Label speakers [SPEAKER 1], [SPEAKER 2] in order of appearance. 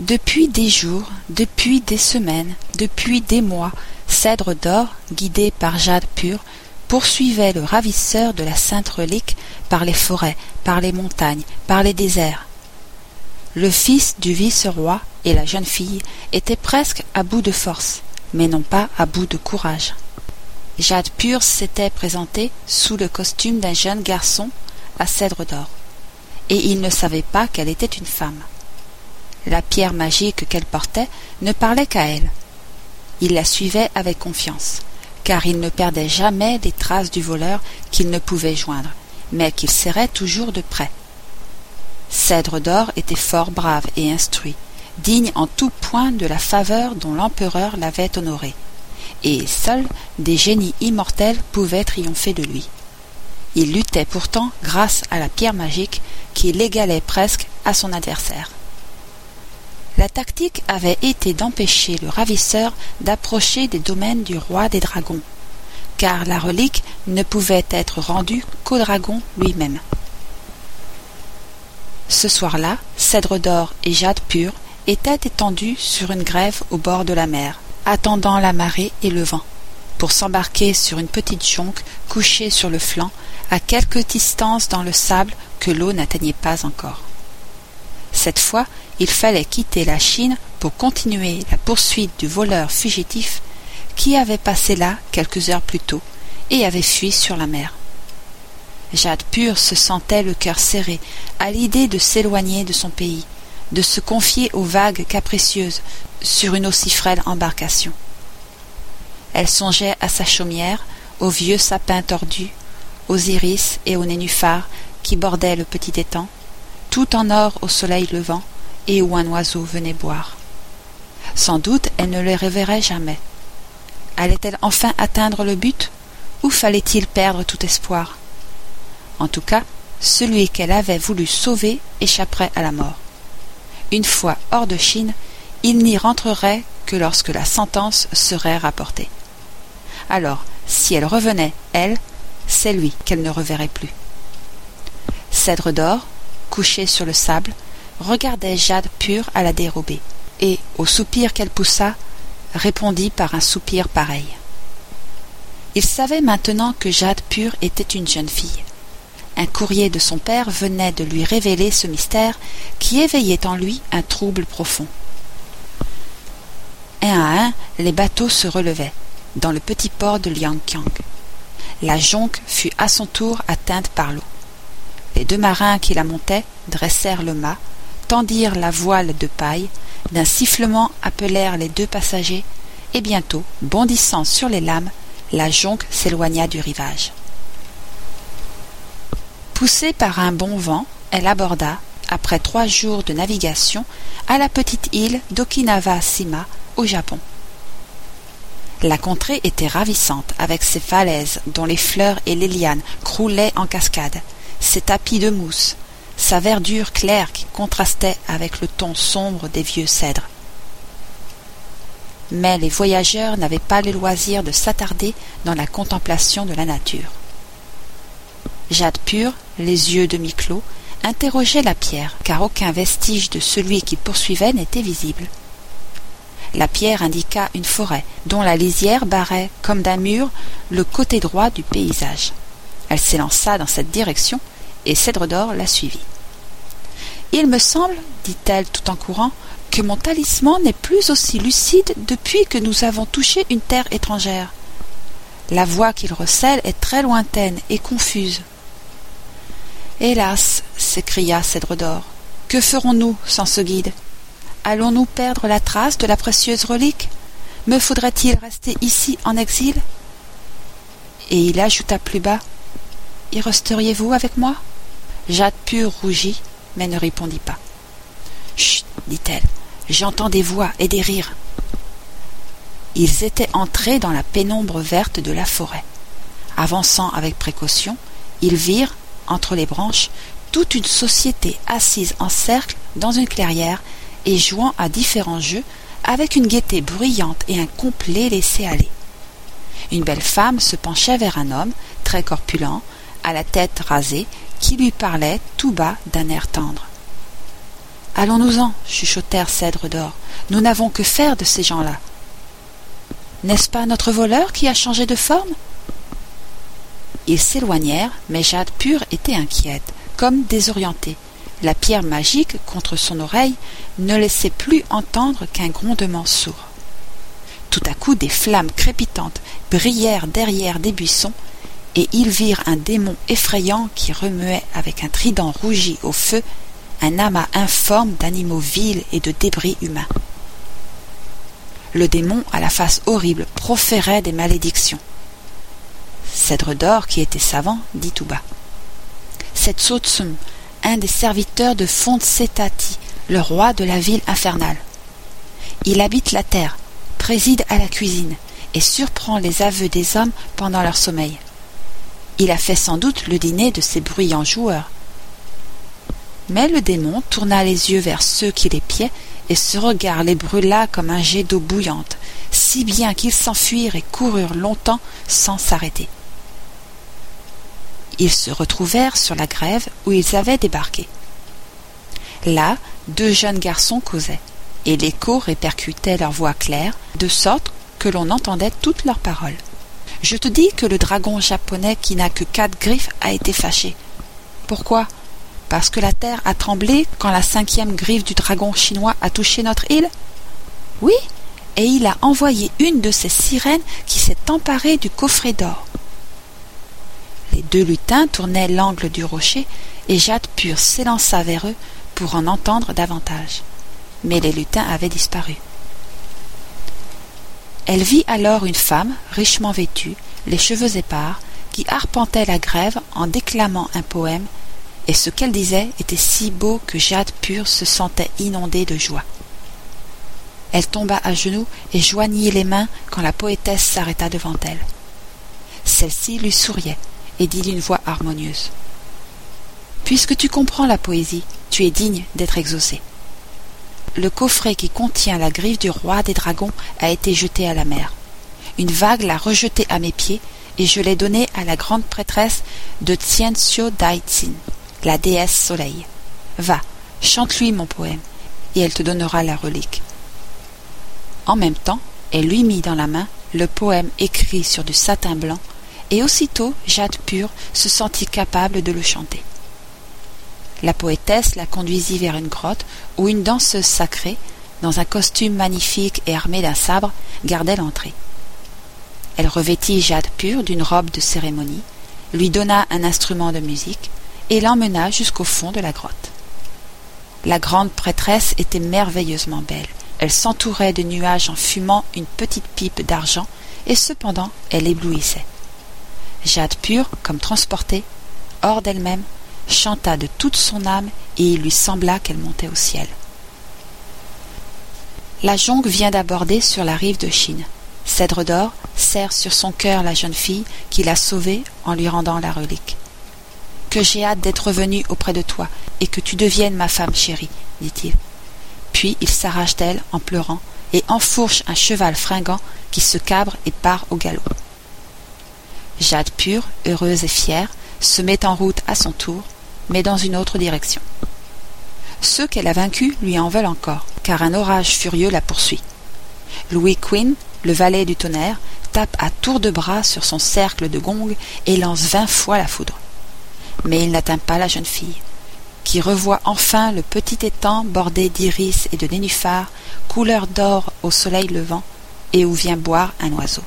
[SPEAKER 1] Depuis des jours, depuis des semaines, depuis des mois, Cèdre d'Or, guidé par Jade pure, poursuivait le ravisseur de la sainte relique par les forêts, par les montagnes, par les déserts. Le fils du vice-roi et la jeune fille étaient presque à bout de force, mais non pas à bout de courage. Jade pure s'était présenté sous le costume d'un jeune garçon à Cèdre d'Or, et il ne savait pas qu'elle était une femme. La pierre magique qu'elle portait ne parlait qu'à elle. Il la suivait avec confiance, car il ne perdait jamais des traces du voleur qu'il ne pouvait joindre, mais qu'il serrait toujours de près. Cèdre d'or était fort brave et instruit, digne en tout point de la faveur dont l'empereur l'avait honoré, et seuls des génies immortels pouvaient triompher de lui. Il luttait pourtant grâce à la pierre magique qui l'égalait presque à son adversaire. La tactique avait été d'empêcher le ravisseur d'approcher des domaines du roi des dragons, car la relique ne pouvait être rendue qu'au dragon lui-même. Ce soir-là, Cèdre d'or et Jade pur étaient étendus sur une grève au bord de la mer, attendant la marée et le vent, pour s'embarquer sur une petite jonque couchée sur le flanc, à quelque distance dans le sable que l'eau n'atteignait pas encore. Cette fois, il fallait quitter la Chine pour continuer la poursuite du voleur fugitif qui avait passé là quelques heures plus tôt et avait fui sur la mer. Jade pure se sentait le cœur serré à l'idée de s'éloigner de son pays, de se confier aux vagues capricieuses sur une aussi frêle embarcation. Elle songeait à sa chaumière, aux vieux sapins tordus, aux iris et aux nénuphars qui bordaient le petit étang, tout en or au soleil levant, et où un oiseau venait boire. Sans doute elle ne le reverrait jamais. Allait-elle enfin atteindre le but, ou fallait-il perdre tout espoir? En tout cas, celui qu'elle avait voulu sauver échapperait à la mort. Une fois hors de Chine, il n'y rentrerait que lorsque la sentence serait rapportée. Alors, si elle revenait, elle, c'est lui qu'elle ne reverrait plus. Cèdre d'or, couché sur le sable, regardait Jade pure à la dérobée, et, au soupir qu'elle poussa, répondit par un soupir pareil. Il savait maintenant que Jade pure était une jeune fille. Un courrier de son père venait de lui révéler ce mystère qui éveillait en lui un trouble profond. Un à un, les bateaux se relevaient, dans le petit port de Liangqiang. La jonque fut à son tour atteinte par l'eau. Les deux marins qui la montaient dressèrent le mât, tendirent la voile de paille, d'un sifflement appelèrent les deux passagers, et bientôt, bondissant sur les lames, la jonque s'éloigna du rivage. Poussée par un bon vent, elle aborda, après trois jours de navigation, à la petite île d'Okinawa-Sima, au Japon. La contrée était ravissante, avec ses falaises dont les fleurs et les lianes croulaient en cascades, ses tapis de mousse, sa verdure claire qui contrastait avec le ton sombre des vieux cèdres. Mais les voyageurs n'avaient pas le loisir de s'attarder dans la contemplation de la nature. Jade pure, les yeux demi-clos, interrogeait la pierre, car aucun vestige de celui qui poursuivait n'était visible. La pierre indiqua une forêt, dont la lisière barrait, comme d'un mur, le côté droit du paysage. Elle s'élança dans cette direction, et Cèdre d'Or la suivit. Il me semble, dit-elle tout en courant, que mon talisman n'est plus aussi lucide depuis que nous avons touché une terre étrangère. La voix qu'il recèle est très lointaine et confuse. Hélas, s'écria Cèdre d'Or, que ferons-nous sans ce guide? Allons-nous perdre la trace de la précieuse relique? Me faudrait-il rester ici en exil? Et il ajouta plus bas Y resteriez-vous avec moi? Jade pure rougit mais ne répondit pas. Chut, dit-elle, j'entends des voix et des rires. Ils étaient entrés dans la pénombre verte de la forêt. Avançant avec précaution, ils virent, entre les branches, toute une société assise en cercle dans une clairière et jouant à différents jeux avec une gaieté bruyante et un complet laisser-aller. Une belle femme se penchait vers un homme, très corpulent, à la tête rasée, qui lui parlait tout bas d'un air tendre. Allons-nous-en, chuchotèrent Cèdre d'Or. Nous n'avons que faire de ces gens-là. N'est-ce pas notre voleur qui a changé de forme? Ils s'éloignèrent, mais Jade Pure était inquiète, comme désorientée. La pierre magique contre son oreille ne laissait plus entendre qu'un grondement sourd. Tout à coup des flammes crépitantes brillèrent derrière des buissons, et ils virent un démon effrayant qui remuait avec un trident rougi au feu un amas informe d'animaux vils et de débris humains. Le démon, à la face horrible, proférait des malédictions. Cèdre d'or, qui était savant, dit tout bas. C'est Tsotsum, un des serviteurs de Fontsetati, le roi de la ville infernale. Il habite la terre, préside à la cuisine, et surprend les aveux des hommes pendant leur sommeil. Il a fait sans doute le dîner de ces bruyants joueurs. Mais le démon tourna les yeux vers ceux qui l'épiaient, et ce regard les brûla comme un jet d'eau bouillante, si bien qu'ils s'enfuirent et coururent longtemps sans s'arrêter. Ils se retrouvèrent sur la grève où ils avaient débarqué. Là, deux jeunes garçons causaient, et l'écho répercutait leurs voix claires, de sorte que l'on entendait toutes leurs paroles. Je te dis que le dragon japonais qui n'a que quatre griffes a été fâché. Pourquoi? Parce que la terre a tremblé quand la cinquième griffe du dragon chinois a touché notre île? Oui, et il a envoyé une de ses sirènes qui s'est emparée du coffret d'or. Les deux lutins tournaient l'angle du rocher, et Jade Pure s'élança vers eux pour en entendre davantage. Mais les lutins avaient disparu. Elle vit alors une femme, richement vêtue, les cheveux épars, qui arpentait la grève en déclamant un poème et ce qu'elle disait était si beau que Jade Pure se sentait inondée de joie. Elle tomba à genoux et joignit les mains quand la poétesse s'arrêta devant elle. Celle-ci lui souriait et dit d'une voix harmonieuse. Puisque tu comprends la poésie, tu es digne d'être exaucé. Le coffret qui contient la griffe du roi des dragons a été jeté à la mer. Une vague l'a rejeté à mes pieds et je l'ai donné à la grande prêtresse de Tianxio Daitsin la déesse Soleil. Va, chante-lui mon poème, et elle te donnera la relique. En même temps, elle lui mit dans la main le poème écrit sur du satin blanc, et aussitôt Jade Pure se sentit capable de le chanter. La poétesse la conduisit vers une grotte où une danseuse sacrée, dans un costume magnifique et armée d'un sabre, gardait l'entrée. Elle revêtit Jade Pure d'une robe de cérémonie, lui donna un instrument de musique, et l'emmena jusqu'au fond de la grotte. La grande prêtresse était merveilleusement belle. Elle s'entourait de nuages en fumant une petite pipe d'argent, et cependant elle éblouissait. Jade pure, comme transportée, hors d'elle-même, chanta de toute son âme, et il lui sembla qu'elle montait au ciel. La jonque vient d'aborder sur la rive de Chine. Cèdre d'or serre sur son cœur la jeune fille qui l'a sauvée en lui rendant la relique que j'ai hâte d'être revenu auprès de toi, et que tu deviennes ma femme chérie, dit-il. Puis il s'arrache d'elle en pleurant, et enfourche un cheval fringant qui se cabre et part au galop. Jade pure, heureuse et fière, se met en route à son tour, mais dans une autre direction. Ceux qu'elle a vaincus lui en veulent encore, car un orage furieux la poursuit. Louis Quinn, le valet du tonnerre, tape à tour de bras sur son cercle de gong et lance vingt fois la foudre mais il n'atteint pas la jeune fille, qui revoit enfin le petit étang bordé d'iris et de nénuphars, couleur d'or au soleil levant, et où vient boire un oiseau.